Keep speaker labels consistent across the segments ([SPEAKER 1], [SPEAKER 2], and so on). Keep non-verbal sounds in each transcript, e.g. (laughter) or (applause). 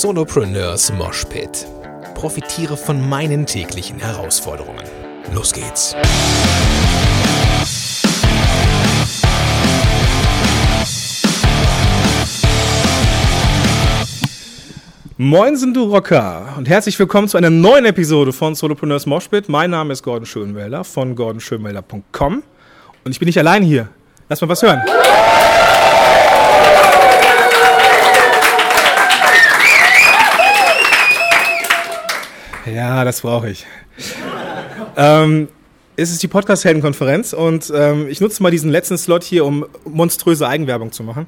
[SPEAKER 1] Solopreneurs Moshpit. Profitiere von meinen täglichen Herausforderungen. Los geht's.
[SPEAKER 2] Moin sind du Rocker und herzlich willkommen zu einer neuen Episode von Solopreneurs Moshpit. Mein Name ist Gordon Schönwelder von gordonschönwelder.com und ich bin nicht allein hier. Lass mal was hören. Ja, das brauche ich. ähm, es ist die Podcast-Heldenkonferenz und ähm, ich nutze mal diesen letzten Slot hier, um monströse Eigenwerbung zu machen.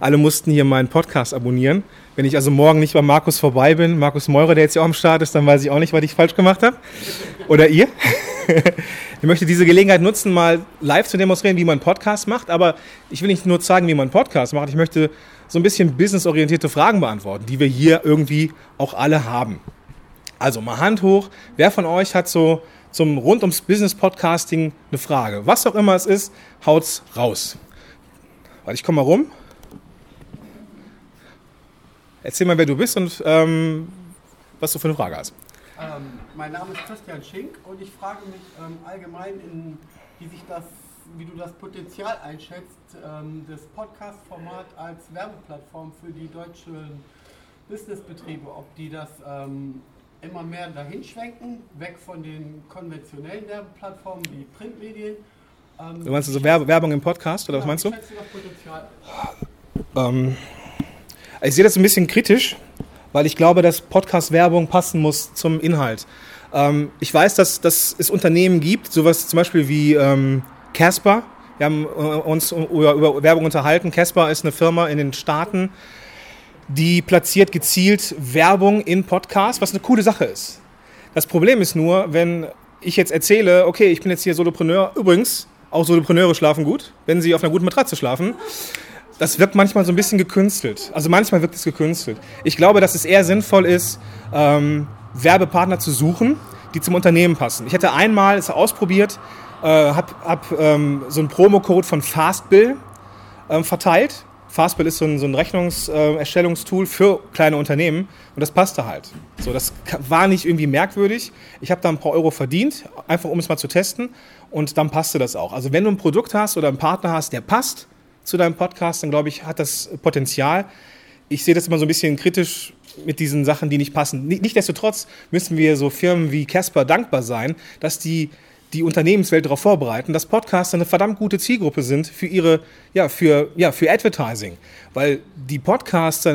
[SPEAKER 2] Alle mussten hier meinen Podcast abonnieren. Wenn ich also morgen nicht bei Markus vorbei bin, Markus Meurer, der jetzt ja auch am Start ist, dann weiß ich auch nicht, was ich falsch gemacht habe. Oder ihr. (laughs) ich möchte diese Gelegenheit nutzen, mal live zu demonstrieren, wie man einen Podcast macht. Aber ich will nicht nur zeigen, wie man einen Podcast macht. Ich möchte so ein bisschen businessorientierte Fragen beantworten, die wir hier irgendwie auch alle haben. Also mal Hand hoch. Wer von euch hat so zum rund ums Business Podcasting eine Frage? Was auch immer es ist, haut's raus. Warte, ich komme mal rum. Erzähl mal, wer du bist und ähm, was du für eine Frage hast.
[SPEAKER 3] Ähm, mein Name ist Christian Schink und ich frage mich ähm, allgemein, in, wie, sich das, wie du das Potenzial einschätzt, ähm, das Podcast-Format als Werbeplattform für die deutschen Businessbetriebe, ob die das ähm, immer mehr dahin schwenken, weg von den konventionellen Werbeplattformen wie Printmedien.
[SPEAKER 2] Ähm, du meinst also Werbung im Podcast oder was meinst du? Ähm, ich sehe das ein bisschen kritisch, weil ich glaube, dass Podcast-Werbung passen muss zum Inhalt. Ähm, ich weiß, dass, dass es Unternehmen gibt, sowas zum Beispiel wie ähm, Casper. Wir haben äh, uns über, über Werbung unterhalten. Casper ist eine Firma in den Staaten, die platziert gezielt Werbung in Podcasts, was eine coole Sache ist. Das Problem ist nur, wenn ich jetzt erzähle, okay, ich bin jetzt hier Solopreneur, übrigens, auch Solopreneure schlafen gut, wenn sie auf einer guten Matratze schlafen. Das wirkt manchmal so ein bisschen gekünstelt. Also manchmal wirkt es gekünstelt. Ich glaube, dass es eher sinnvoll ist, ähm, Werbepartner zu suchen, die zum Unternehmen passen. Ich hätte einmal es ausprobiert, äh, habe hab, ähm, so einen Promocode von Fastbill ähm, verteilt Fastbill ist so ein, so ein Rechnungserstellungstool äh, für kleine Unternehmen und das passte halt. So, das war nicht irgendwie merkwürdig. Ich habe da ein paar Euro verdient, einfach um es mal zu testen und dann passte das auch. Also wenn du ein Produkt hast oder einen Partner hast, der passt zu deinem Podcast, dann glaube ich, hat das Potenzial. Ich sehe das immer so ein bisschen kritisch mit diesen Sachen, die nicht passen. Nichtsdestotrotz müssen wir so Firmen wie Casper dankbar sein, dass die die Unternehmenswelt darauf vorbereiten, dass Podcasts eine verdammt gute Zielgruppe sind für ihre, ja, für, ja, für Advertising. Weil die Podcasts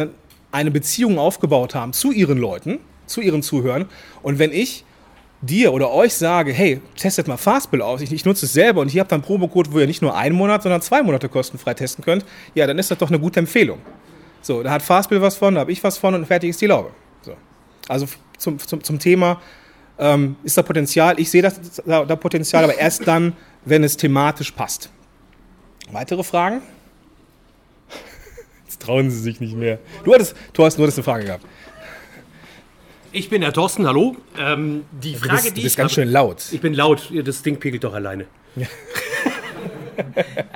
[SPEAKER 2] eine Beziehung aufgebaut haben zu ihren Leuten, zu ihren Zuhörern. Und wenn ich dir oder euch sage, hey, testet mal Fastbill aus, ich, ich nutze es selber und ihr habt dann einen Promocode, wo ihr nicht nur einen Monat, sondern zwei Monate kostenfrei testen könnt, ja, dann ist das doch eine gute Empfehlung. So, da hat Fastbill was von, da habe ich was von und fertig ist die Laube. So. Also zum, zum, zum Thema ähm, ist da Potenzial. Ich sehe das, da, da Potenzial, aber erst dann, wenn es thematisch passt. Weitere Fragen? Jetzt trauen Sie sich nicht mehr. Du hattest, Thorsten, du hattest eine Frage gehabt.
[SPEAKER 4] Ich bin der Thorsten, hallo. Ähm, die Frage,
[SPEAKER 2] du bist,
[SPEAKER 4] die
[SPEAKER 2] du bist ganz schön laut.
[SPEAKER 4] Ich bin laut, das Ding pegelt doch alleine. Ja.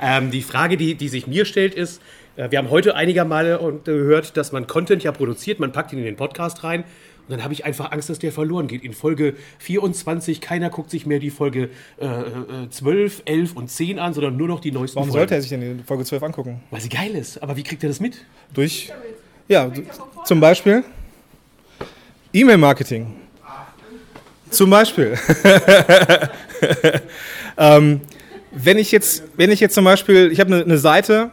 [SPEAKER 4] (laughs) ähm, die Frage, die, die sich mir stellt, ist, äh, wir haben heute einiger Male gehört, dass man Content ja produziert, man packt ihn in den Podcast rein und dann habe ich einfach Angst, dass der verloren geht. In Folge 24, keiner guckt sich mehr die Folge äh, 12, äh, 11 und 10 an, sondern nur noch die neuesten
[SPEAKER 2] Warum Folgen. sollte er sich denn die Folge 12 angucken?
[SPEAKER 4] Weil sie geil ist. Aber wie kriegt er das mit?
[SPEAKER 2] Durch, ja, zum Beispiel E-Mail-Marketing. Zum Beispiel. (laughs) ähm, wenn ich jetzt, wenn ich jetzt zum Beispiel, ich habe eine, eine Seite,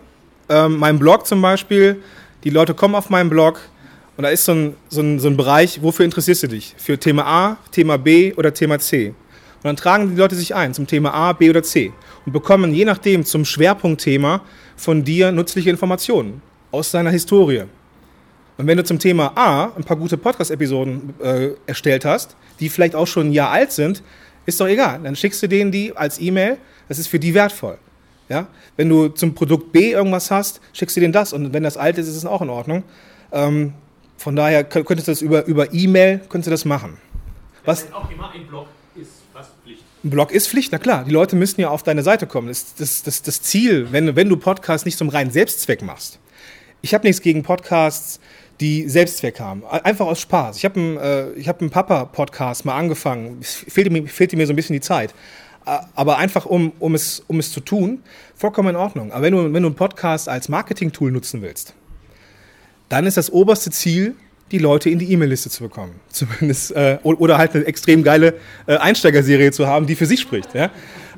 [SPEAKER 2] ähm, mein Blog zum Beispiel, die Leute kommen auf meinen Blog, und da ist so ein, so, ein, so ein Bereich, wofür interessierst du dich? Für Thema A, Thema B oder Thema C? Und dann tragen die Leute sich ein zum Thema A, B oder C und bekommen je nachdem zum Schwerpunktthema von dir nützliche Informationen aus seiner Historie. Und wenn du zum Thema A ein paar gute Podcast-Episoden äh, erstellt hast, die vielleicht auch schon ein Jahr alt sind, ist doch egal. Dann schickst du denen die als E-Mail. Das ist für die wertvoll. Ja? Wenn du zum Produkt B irgendwas hast, schickst du denen das. Und wenn das alt ist, ist es auch in Ordnung. Ähm, von daher könntest du das über, über E-Mail könntest du das machen.
[SPEAKER 4] Was? Auch immer ein Blog ist was Pflicht.
[SPEAKER 2] Ein Blog ist Pflicht, na klar. Die Leute müssen ja auf deine Seite kommen. Das ist das, das, das Ziel, wenn, wenn du Podcasts nicht zum reinen Selbstzweck machst. Ich habe nichts gegen Podcasts, die Selbstzweck haben. Einfach aus Spaß. Ich habe einen, äh, hab einen Papa-Podcast mal angefangen. Es fehlte mir, fehlte mir so ein bisschen die Zeit. Aber einfach, um, um, es, um es zu tun, vollkommen in Ordnung. Aber wenn du, wenn du einen Podcast als Marketing-Tool nutzen willst, dann ist das oberste Ziel, die Leute in die E-Mail-Liste zu bekommen. (laughs) Zumindest, äh, oder halt eine extrem geile äh, Einsteigerserie zu haben, die für sich spricht. Ja?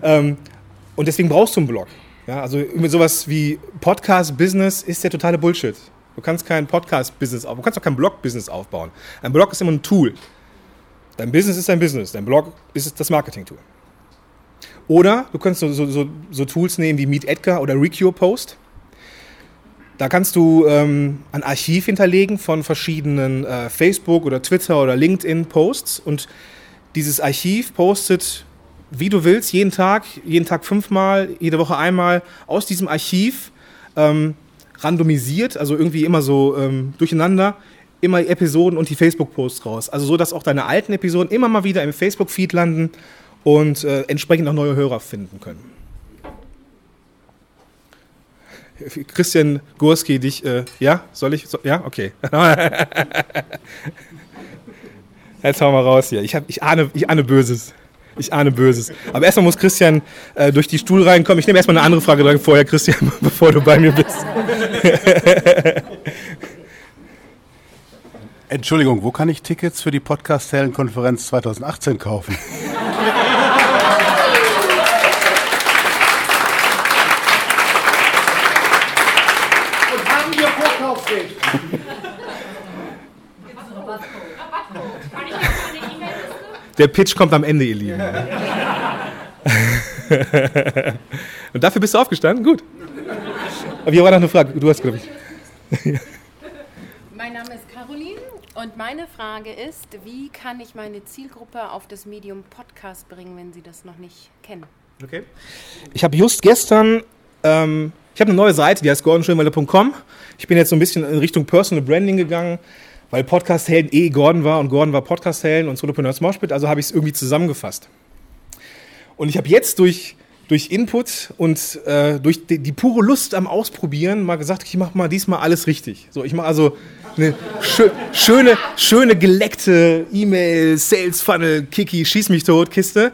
[SPEAKER 2] Ähm, und deswegen brauchst du einen Blog. Ja? Also sowas wie Podcast-Business ist der totale Bullshit. Du kannst kein Podcast-Business aufbauen, du kannst auch kein Blog-Business aufbauen. Ein Blog ist immer ein Tool. Dein Business ist dein Business, dein Blog ist das Marketing-Tool. Oder du kannst so, so, so, Tools nehmen wie Meet Edgar oder Recure Post. Da kannst du ähm, ein Archiv hinterlegen von verschiedenen äh, Facebook oder Twitter oder LinkedIn Posts und dieses Archiv postet, wie du willst, jeden Tag, jeden Tag fünfmal, jede Woche einmal aus diesem Archiv ähm, randomisiert, also irgendwie immer so ähm, durcheinander, immer Episoden und die Facebook-Posts raus. Also so, dass auch deine alten Episoden immer mal wieder im Facebook-Feed landen und äh, entsprechend auch neue Hörer finden können. Christian Gurski, dich, äh, ja, soll ich, so, ja, okay. (laughs) Jetzt hauen wir raus hier. Ich, hab, ich, ahne, ich ahne Böses. Ich ahne Böses. Aber erstmal muss Christian äh, durch die Stuhl reinkommen. Ich nehme erstmal eine andere Frage dran vorher, Christian, (laughs) bevor du bei mir bist.
[SPEAKER 5] Entschuldigung, wo kann ich Tickets für die Podcast-Hellenkonferenz 2018 kaufen? (laughs)
[SPEAKER 2] Der Pitch kommt am Ende, ihr Lieben. (laughs) Und dafür bist du aufgestanden? Gut. Aber hier war noch eine Frage. Du hast, glaube ich.
[SPEAKER 6] mein Name ist Caroline und meine Frage ist, wie kann ich meine Zielgruppe auf das Medium Podcast bringen, wenn sie das noch nicht kennen?
[SPEAKER 2] Okay. Ich habe just gestern, ähm, ich habe eine neue Seite, die heißt gordonschönwelle.com. Ich bin jetzt so ein bisschen in Richtung Personal Branding gegangen weil Podcast-Helden eh Gordon war und Gordon war Podcast-Helden und Solopreneurs Moshpit, also habe ich es irgendwie zusammengefasst. Und ich habe jetzt durch, durch Input und äh, durch die, die, pure Lust am Ausprobieren mal gesagt, ich mache mal diesmal alles richtig. So, ich mache also eine schö schöne, schöne geleckte E-Mail, Sales Funnel, Kiki, Schieß mich tot Kiste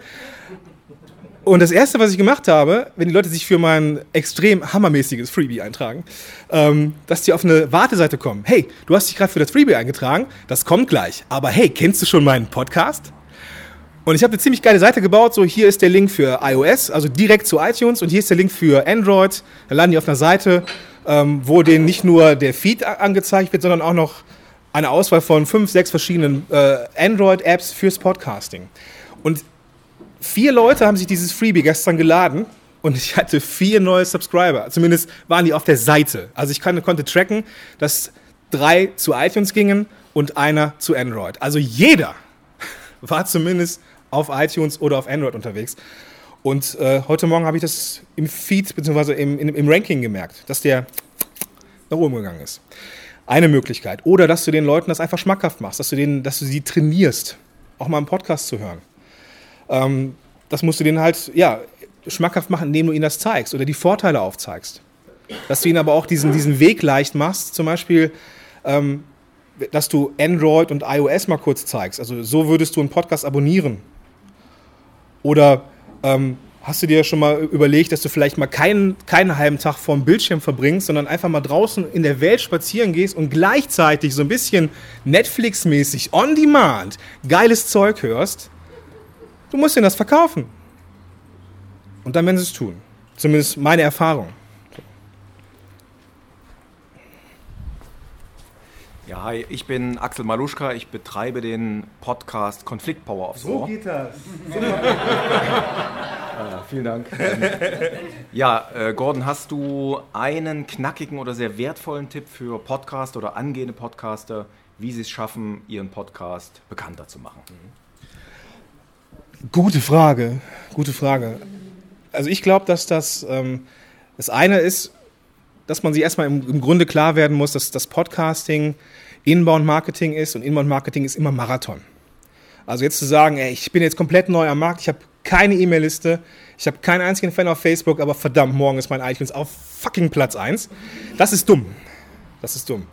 [SPEAKER 2] und das Erste, was ich gemacht habe, wenn die Leute sich für mein extrem hammermäßiges Freebie eintragen, ähm, dass die auf eine Warteseite kommen. Hey, du hast dich gerade für das Freebie eingetragen, das kommt gleich. Aber hey, kennst du schon meinen Podcast? Und ich habe eine ziemlich geile Seite gebaut. So, hier ist der Link für iOS, also direkt zu iTunes. Und hier ist der Link für Android. Da landen die auf einer Seite, ähm, wo denen nicht nur der Feed angezeigt wird, sondern auch noch eine Auswahl von fünf, sechs verschiedenen äh, Android-Apps fürs Podcasting. Und Vier Leute haben sich dieses Freebie gestern geladen und ich hatte vier neue Subscriber. Zumindest waren die auf der Seite. Also ich kann, konnte tracken, dass drei zu iTunes gingen und einer zu Android. Also jeder (laughs) war zumindest auf iTunes oder auf Android unterwegs. Und äh, heute Morgen habe ich das im Feed bzw. Im, im, im Ranking gemerkt, dass der (tsk) nach oben gegangen ist. Eine Möglichkeit. Oder dass du den Leuten das einfach schmackhaft machst, dass du, denen, dass du sie trainierst, auch mal einen Podcast zu hören. Ähm, das musst du denen halt ja, schmackhaft machen, indem du ihnen das zeigst oder die Vorteile aufzeigst. Dass du ihnen aber auch diesen, diesen Weg leicht machst, zum Beispiel, ähm, dass du Android und iOS mal kurz zeigst. Also so würdest du einen Podcast abonnieren. Oder ähm, hast du dir schon mal überlegt, dass du vielleicht mal keinen, keinen halben Tag vorm Bildschirm verbringst, sondern einfach mal draußen in der Welt spazieren gehst und gleichzeitig so ein bisschen Netflix-mäßig on demand geiles Zeug hörst Du musst ihnen das verkaufen. Und dann werden sie es tun. Zumindest meine Erfahrung.
[SPEAKER 7] Ja, hi, ich bin Axel Maluschka, ich betreibe den Podcast Konflikt Power aufs Ohr.
[SPEAKER 2] So geht das. (laughs)
[SPEAKER 7] äh, vielen Dank. ja, äh, Gordon, hast du einen knackigen oder sehr wertvollen Tipp für Podcaster oder angehende Podcaster, wie sie es schaffen, ihren Podcast bekannter zu machen? Mhm.
[SPEAKER 2] Gute Frage, gute Frage. Also ich glaube, dass das ähm, das eine ist, dass man sich erstmal im, im Grunde klar werden muss, dass das Podcasting Inbound-Marketing ist und Inbound-Marketing ist immer Marathon. Also jetzt zu sagen, ey, ich bin jetzt komplett neu am Markt, ich habe keine E-Mail-Liste, ich habe keinen einzigen Fan auf Facebook, aber verdammt, morgen ist mein iTunes auf fucking Platz 1. Das ist dumm. Das ist dumm.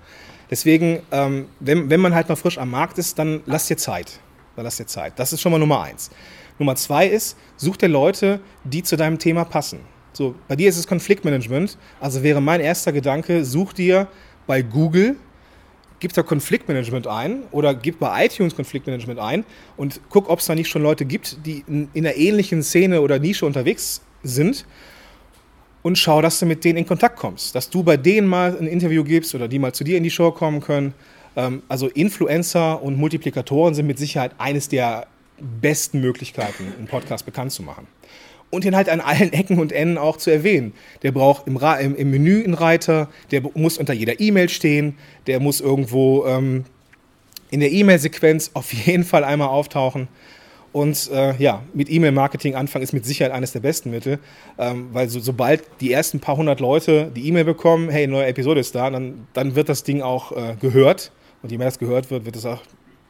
[SPEAKER 2] Deswegen, ähm, wenn, wenn man halt noch frisch am Markt ist, dann lass dir Zeit. Dann lass dir Zeit. Das ist schon mal Nummer eins. Nummer zwei ist, such dir Leute, die zu deinem Thema passen. So, bei dir ist es Konfliktmanagement. Also wäre mein erster Gedanke, such dir bei Google, gib da Konfliktmanagement ein oder gib bei iTunes Konfliktmanagement ein und guck, ob es da nicht schon Leute gibt, die in, in einer ähnlichen Szene oder Nische unterwegs sind und schau, dass du mit denen in Kontakt kommst. Dass du bei denen mal ein Interview gibst oder die mal zu dir in die Show kommen können. Ähm, also Influencer und Multiplikatoren sind mit Sicherheit eines der besten Möglichkeiten, einen Podcast bekannt zu machen. Und ihn halt an allen (laughs) Ecken und Enden auch zu erwähnen. Der braucht im, Ra im, im Menü einen Reiter, der muss unter jeder E-Mail stehen, der muss irgendwo ähm, in der E-Mail-Sequenz auf (laughs) jeden Fall einmal auftauchen. Und äh, ja, mit E-Mail-Marketing anfangen ist mit Sicherheit eines der besten Mittel, ähm, weil so, sobald die ersten paar hundert Leute die E-Mail bekommen, hey, neue Episode ist da, dann, dann wird das Ding auch äh, gehört. Und je mehr das gehört wird, wird es auch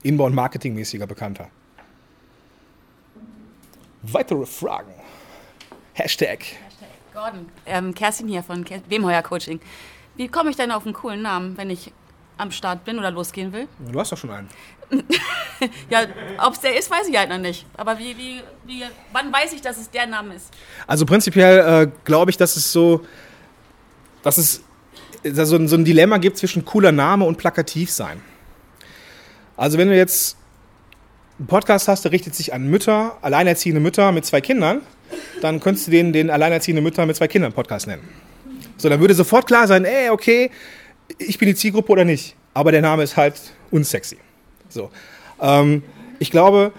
[SPEAKER 2] inbound-marketing-mäßiger bekannter. Weitere Fragen? Hashtag.
[SPEAKER 8] Gordon, ähm, Kerstin hier von Wemheuer Coaching. Wie komme ich denn auf einen coolen Namen, wenn ich am Start bin oder losgehen will?
[SPEAKER 2] Du hast doch schon einen. (laughs)
[SPEAKER 8] Ja, ob es der ist, weiß ich halt noch nicht. Aber wie, wie, wie, wann weiß ich, dass es der Name ist?
[SPEAKER 2] Also prinzipiell äh, glaube ich, dass es so, dass es so, ein- so ein Dilemma gibt zwischen cooler Name und plakativ sein. Also wenn du jetzt einen Podcast hast, der richtet sich an Mütter, alleinerziehende Mütter mit zwei Kindern, dann könntest du den, den alleinerziehende Mütter mit zwei Kindern Podcast nennen. So, dann würde sofort klar sein, ey, okay, ich bin die Zielgruppe oder nicht. Aber der Name ist halt unsexy. So. Ähm, ich glaube,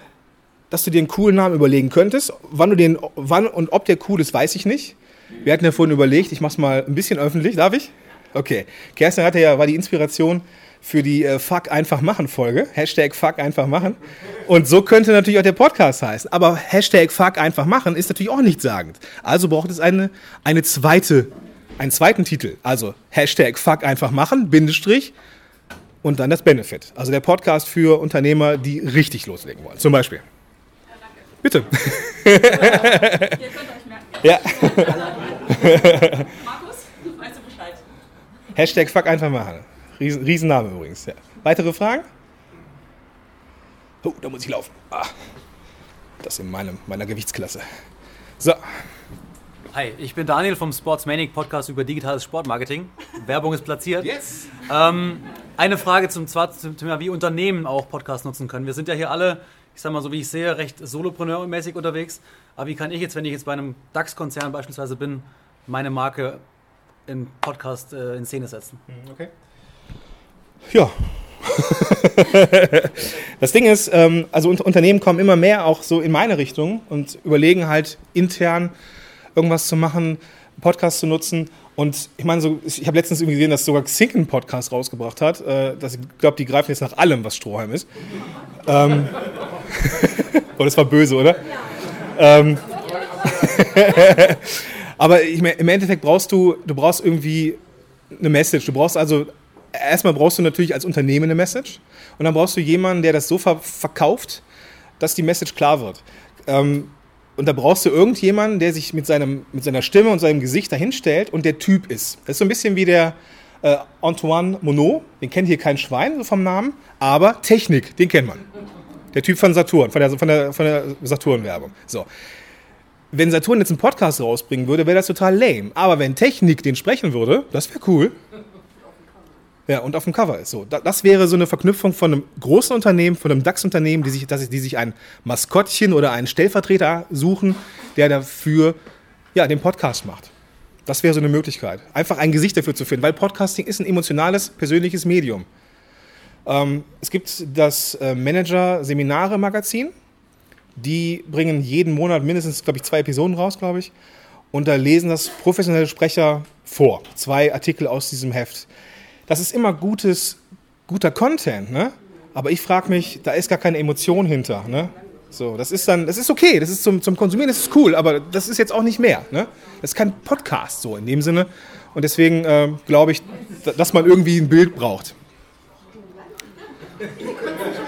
[SPEAKER 2] dass du dir einen coolen Namen überlegen könntest. Wann du den, wann und ob der cool ist, weiß ich nicht. Wir hatten ja vorhin überlegt, ich mach's mal ein bisschen öffentlich, darf ich? Okay. Kerstin hatte ja, war die Inspiration für die äh, Fuck einfach machen Folge. Hashtag Fuck einfach machen. Und so könnte natürlich auch der Podcast heißen. Aber Hashtag Fuck einfach machen ist natürlich auch nichtssagend. Also braucht es eine, eine zweite, einen zweiten Titel. Also Hashtag Fuck einfach machen, Bindestrich, und dann das Benefit. Also der Podcast für Unternehmer, die richtig loslegen wollen. Zum Beispiel. Bitte.
[SPEAKER 8] Ihr könnt euch merken.
[SPEAKER 2] Ja. (laughs)
[SPEAKER 8] Bescheid?
[SPEAKER 2] Hashtag Fuck einfach machen. Riesen, Riesenname übrigens. Ja. Weitere Fragen? Oh, da muss ich laufen. Ah. Das in meinem, meiner Gewichtsklasse. So,
[SPEAKER 9] Hi, ich bin Daniel vom Sportsmanic Podcast über digitales Sportmarketing. Werbung ist platziert. Ähm, eine Frage zum, zwar zum Thema, wie Unternehmen auch Podcasts nutzen können. Wir sind ja hier alle, ich sag mal so wie ich sehe, recht Solopreneur-mäßig unterwegs. Aber wie kann ich jetzt, wenn ich jetzt bei einem DAX-Konzern beispielsweise bin, meine Marke in Podcast äh, in Szene setzen?
[SPEAKER 2] Okay. Ja. (laughs) das Ding ist, ähm, also Unter- Unternehmen kommen immer mehr auch so in meine Richtung und überlegen halt intern irgendwas zu machen, einen Podcast zu nutzen. Und ich meine, so, ich habe letztens irgendwie gesehen, dass sogar Xing einen Podcast rausgebracht hat. Äh, das, ich glaube, die greifen jetzt nach allem, was Strohhalm ist. Ähm, (laughs) oh, das war böse, oder? Ähm, (laughs) aber ich im Endeffekt brauchst du, du brauchst irgendwie eine Message. Du brauchst also, erstmal brauchst du natürlich als Unternehmen eine Message und dann brauchst du jemanden, der das so ver verkauft, dass die Message klar wird. Ähm, und da brauchst du irgendjemanden, der sich mit, seinem, mit seiner Stimme und seinem Gesicht dahinstellt und der Typ ist. Das ist so ein bisschen wie der äh, Antoine Monod, den kennt hier kein Schwein so vom Namen, aber Technik, den kennt man. Der Typ von Saturn, von der, von der, von der Saturn-Werbung. So. Wenn Saturn jetzt einen Podcast rausbringen würde, wäre das total lame. Aber wenn Technik den sprechen würde, das wäre cool. Ja, und auf dem Cover ist so. Da- Das wäre so eine Verknüpfung von einem großen Unternehmen, von einem DAX-Unternehmen, die sich, dass die sich ein Maskottchen oder einen Stellvertreter suchen, der dafür ja, den Podcast macht. Das wäre so eine Möglichkeit. Einfach ein Gesicht dafür zu finden, weil Podcasting ist ein emotionales, persönliches Medium. Ähm, es gibt das äh, Manager-Seminare-Magazin. Die bringen jeden Monat mindestens, glaube ich, zwei Episoden raus, glaube ich. Und da lesen das professionelle Sprecher vor. Zwei Artikel aus diesem Heft. Das ist immer gutes, guter Content, ne? Aber ich frage mich, da ist gar keine Emotion hinter, ne? So, das ist dann, das ist okay, das ist zum, zum Konsumieren, das ist cool, aber das ist jetzt auch nicht mehr, ne? Das ist kein Podcast so in dem Sinne. Und deswegen äh, glaube ich, da- dass man irgendwie ein Bild braucht. (laughs)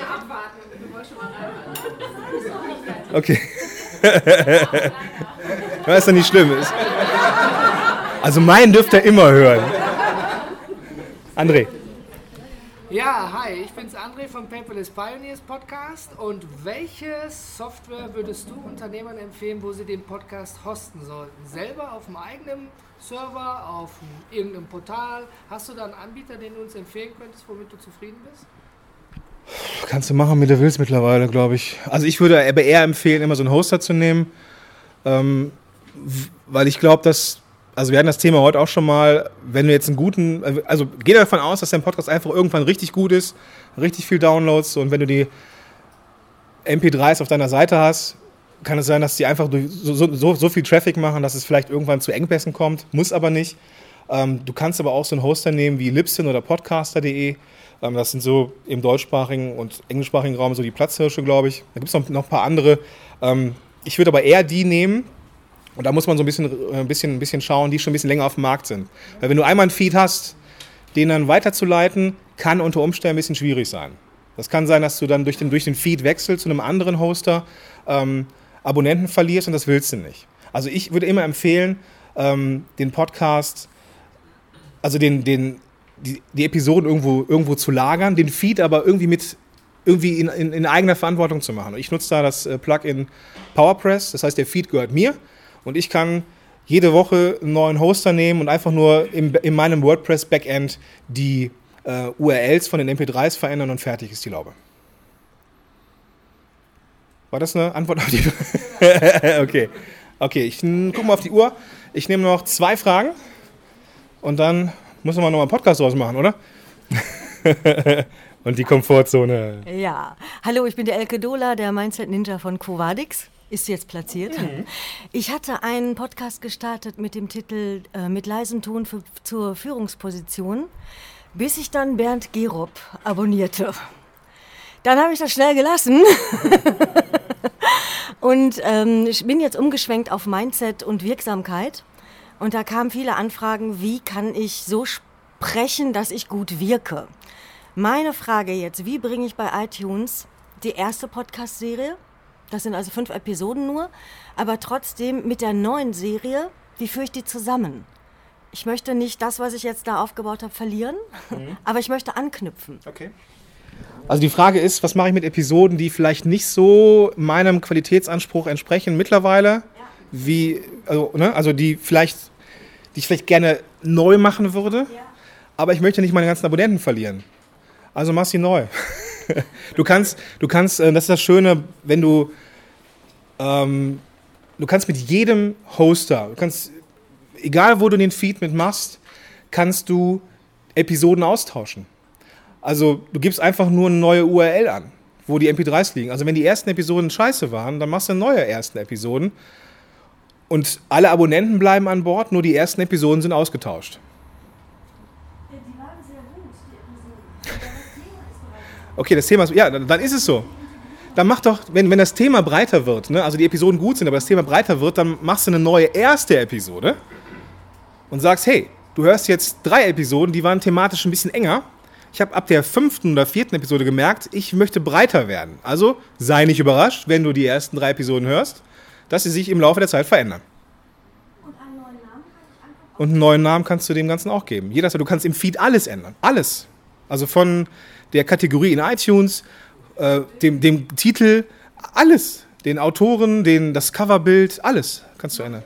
[SPEAKER 2] Okay. (laughs) ja, ist doch nicht schlimm. Ist- Also meinen dürft ihr immer hören. André.
[SPEAKER 10] Ja, hi, ich bin's André vom Paperless Pioneers Podcast. Und welche Software würdest du Unternehmern empfehlen, wo sie den Podcast hosten sollten? Selber auf dem eigenen Server, auf irgendeinem Portal? Hast du da einen Anbieter, den du uns empfehlen könntest, womit du zufrieden bist?
[SPEAKER 2] Kannst du machen, wie du willst mittlerweile, glaube ich. Also ich würde aber eher empfehlen, immer so einen Hoster zu nehmen, ähm, weil ich glaube, dass, also wir hatten das Thema heute auch schon mal, wenn du jetzt einen guten, also geh davon aus, dass dein Podcast einfach irgendwann richtig gut ist, richtig viel Downloads und wenn du die MP3s auf deiner Seite hast, kann es sein, dass die einfach so- so, so viel Traffic machen, dass es vielleicht irgendwann zu Engpässen kommt, muss aber nicht. Ähm, du kannst aber auch so einen Hoster nehmen wie Libsyn oder Podcaster.de. Ähm, das sind so im deutschsprachigen und englischsprachigen Raum so die Platzhirsche, glaube ich. Da gibt es noch, noch ein paar andere. Ähm, ich würde aber eher die nehmen, und da muss man so ein bisschen, äh, ein, bisschen, ein bisschen schauen, die schon ein bisschen länger auf dem Markt sind. Weil wenn du einmal einen Feed hast, den dann weiterzuleiten, kann unter Umständen ein bisschen schwierig sein. Das kann sein, dass du dann durch den, durch den Feed wechselst zu einem anderen Hoster, ähm, Abonnenten verlierst und das willst du nicht. Also ich würde immer empfehlen, ähm, den Podcast, also den, den, die, die Episoden irgendwo, irgendwo zu lagern, den Feed aber irgendwie mit irgendwie in, in, in eigener Verantwortung zu machen. Ich nutze da das äh, Plugin PowerPress, das heißt, der Feed gehört mir und ich kann jede Woche einen neuen Hoster nehmen und einfach nur im, in meinem WordPress-Backend die äh, URLs von den MP3s verändern und fertig ist die Laube. War das eine Antwort auf die (laughs) Okay. Okay, ich n- guck mal auf die Uhr. Ich nehme noch zwei Fragen und dann müssen wir noch mal einen Podcast draus machen, oder? (laughs) und die Komfortzone.
[SPEAKER 11] Ja, hallo, ich bin der Elke Dola, der Mindset Ninja von Covadix. Ist jetzt platziert.
[SPEAKER 12] Mhm.
[SPEAKER 11] Ich hatte einen Podcast gestartet mit dem Titel äh, Mit leisem Ton für, zur Führungsposition, bis ich dann Bernd Gerob abonnierte. Dann habe ich das schnell gelassen. (laughs) und ähm, ich bin jetzt umgeschwenkt auf Mindset und Wirksamkeit. Und da kamen viele Anfragen, wie kann ich so sprechen, dass ich gut wirke? Meine Frage jetzt, wie bringe ich bei iTunes die erste Podcast-Serie? Das sind also fünf Episoden nur, aber trotzdem mit der neuen Serie, wie führe ich die zusammen? Ich möchte nicht das, was ich jetzt da aufgebaut habe, verlieren, (laughs) aber ich möchte anknüpfen.
[SPEAKER 2] Okay. Also die Frage ist, was mache ich mit Episoden, die vielleicht nicht so meinem Qualitätsanspruch entsprechen mittlerweile, wie, also, ne, also die vielleicht, die ich vielleicht gerne neu machen würde, aber ich möchte nicht meine ganzen Abonnenten verlieren. Also mach sie neu. (laughs) du kannst, du kannst, äh, das ist das Schöne, wenn du, ähm, du kannst mit jedem Hoster, du kannst, egal wo du den Feed mitmachst, kannst du Episoden austauschen. Also du gibst einfach nur eine neue URL an, wo die MP3s liegen. Also wenn die ersten Episoden scheiße waren, dann machst du neue ersten Episoden. Und alle Abonnenten bleiben an Bord, nur die ersten Episoden sind ausgetauscht. Okay, das Thema ist, ja, dann dann ist es so. Dann mach doch, wenn, wenn das Thema breiter wird, ne, also die Episoden gut sind, aber das Thema breiter wird, dann machst du eine neue erste Episode und sagst, hey, du hörst jetzt drei Episoden, die waren thematisch ein bisschen enger. Ich habe ab der fünften oder vierten Episode gemerkt, ich möchte breiter werden. Also sei nicht überrascht, wenn du die ersten drei Episoden hörst, dass sie sich im Laufe der Zeit verändern. Und einen neuen Namen kannst du dem Ganzen auch geben. Jeder, du kannst im Feed alles ändern. Alles. Also von der Kategorie in iTunes, äh, dem, dem Titel, alles. Den Autoren, den, das Coverbild, alles kannst du ändern.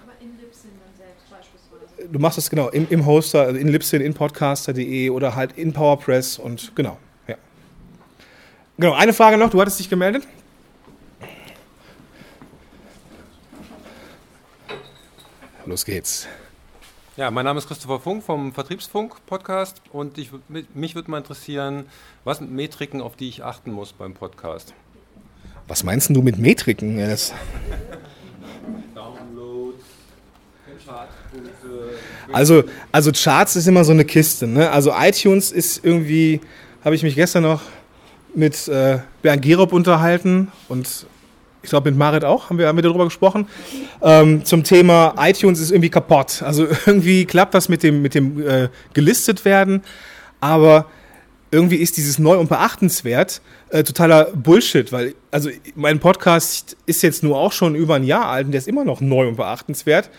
[SPEAKER 2] Du machst das genau im, im Hoster, also in Libsyn, in podcaster.de oder halt in PowerPress und genau. Genau, eine Frage noch, du hattest dich gemeldet? Los geht's.
[SPEAKER 13] Ja, mein Name ist Christopher Funk vom Vertriebsfunk-Podcast und ich, mich- würde mal interessieren, was sind Metriken, auf die ich achten muss beim Podcast?
[SPEAKER 2] Was meinst du mit Metriken? Das, (laughs) also, also Charts ist immer so eine Kiste. Ne? Also iTunes ist irgendwie, habe ich mich gestern noch mit äh, Bernd Gerob unterhalten und ich glaube mit Marit auch, haben wir, haben wir darüber gesprochen, ähm, zum Thema iTunes ist irgendwie kaputt. Also (laughs) irgendwie klappt das mit dem, mit dem äh, gelistet werden, aber irgendwie ist dieses neu und beachtenswert äh, totaler Bullshit, weil also mein Podcast ist jetzt nur auch schon über ein Jahr alt und der ist immer noch neu und beachtenswert.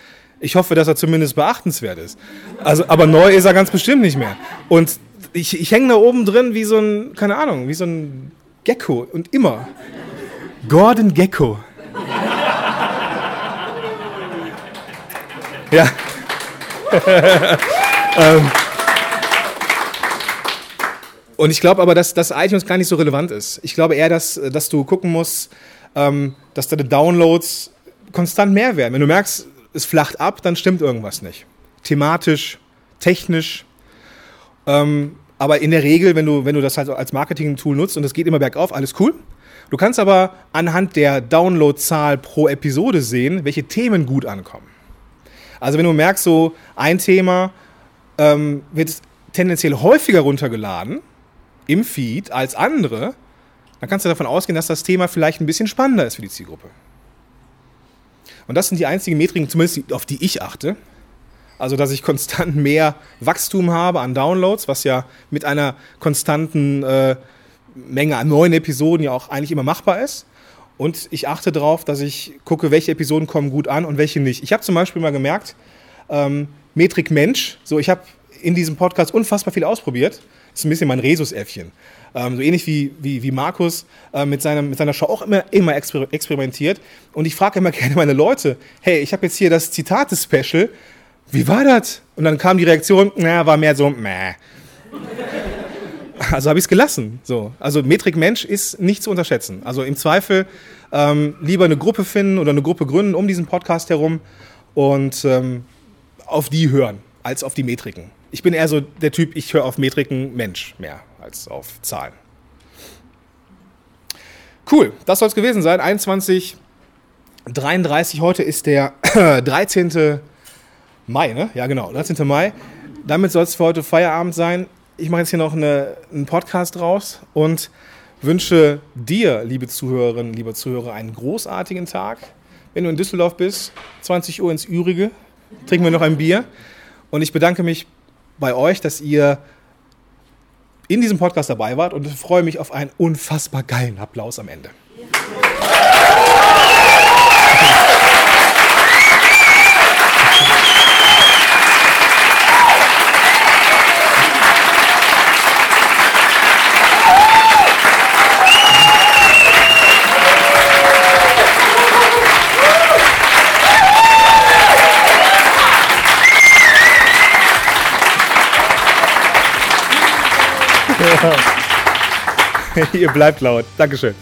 [SPEAKER 2] Ich hoffe, dass er zumindest beachtenswert ist. Also, aber neu ist er ganz bestimmt nicht mehr. Und ich, ich hänge da oben drin wie so ein, keine Ahnung, wie so ein Gecko und immer. Gordon Gecko. Ja. (laughs) ähm. Und ich glaube aber, dass das iTunes gar nicht so relevant ist. Ich glaube eher, dass, dass du gucken musst, ähm, dass deine Downloads konstant mehr werden. Wenn du merkst, es flacht ab, dann stimmt irgendwas nicht. Thematisch, technisch. Ähm, aber in der Regel, wenn du, wenn du das halt als Marketing-Tool nutzt und es geht immer bergauf, alles cool. Du kannst aber anhand der Downloadzahl pro Episode sehen, welche Themen gut ankommen. Also wenn du merkst, so ein Thema ähm, wird tendenziell häufiger runtergeladen im Feed als andere, dann kannst du davon ausgehen, dass das Thema vielleicht ein bisschen spannender ist für die Zielgruppe. Und das sind die einzigen Metriken, zumindest auf die ich achte. Also, dass ich konstant mehr Wachstum habe an Downloads, was ja mit einer konstanten äh, Menge an neuen Episoden ja auch eigentlich immer machbar ist. Und ich achte darauf, dass ich gucke, welche Episoden kommen gut an und welche nicht. Ich habe zum Beispiel mal gemerkt, ähm, Metrik Mensch, so ich habe in diesem Podcast unfassbar viel ausprobiert. Ist ein bisschen mein Rhesusäffchen. Ähm, so ähnlich wie, wie, wie Markus äh, mit, seinem, mit seiner Show auch immer, immer exper experimentiert. Und ich frage immer (laughs) gerne meine Leute, hey, ich habe jetzt hier das Zitate-Special, wie war das? Und dann kam die Reaktion, naja, war mehr so, meh. Also habe ich es gelassen. So. Also Metrik Mensch ist nicht zu unterschätzen. Also im Zweifel ähm, lieber eine Gruppe finden oder eine Gruppe gründen um diesen Podcast herum und ähm, auf die hören, als auf die Metriken. Ich bin eher so der Typ, ich höre auf Metriken Mensch mehr als auf Zahlen. Cool, das soll es gewesen sein. 21.33 Heute ist der (clears throat) 13. Mai, ne? Ja, genau, 13. Mai. Damit soll es für heute Feierabend sein. Ich mache jetzt hier noch eine, einen Podcast raus und wünsche dir, liebe Zuhörerinnen, liebe Zuhörer, einen großartigen Tag. Wenn du in Düsseldorf bist, 20 Uhr ins Ürige, trinken wir noch ein Bier. Und ich bedanke mich bei euch, dass ihr in diesem Podcast dabei wart und freue mich auf einen unfassbar geilen Applaus am Ende. (laughs) Ihr bleibt laut. Dankeschön.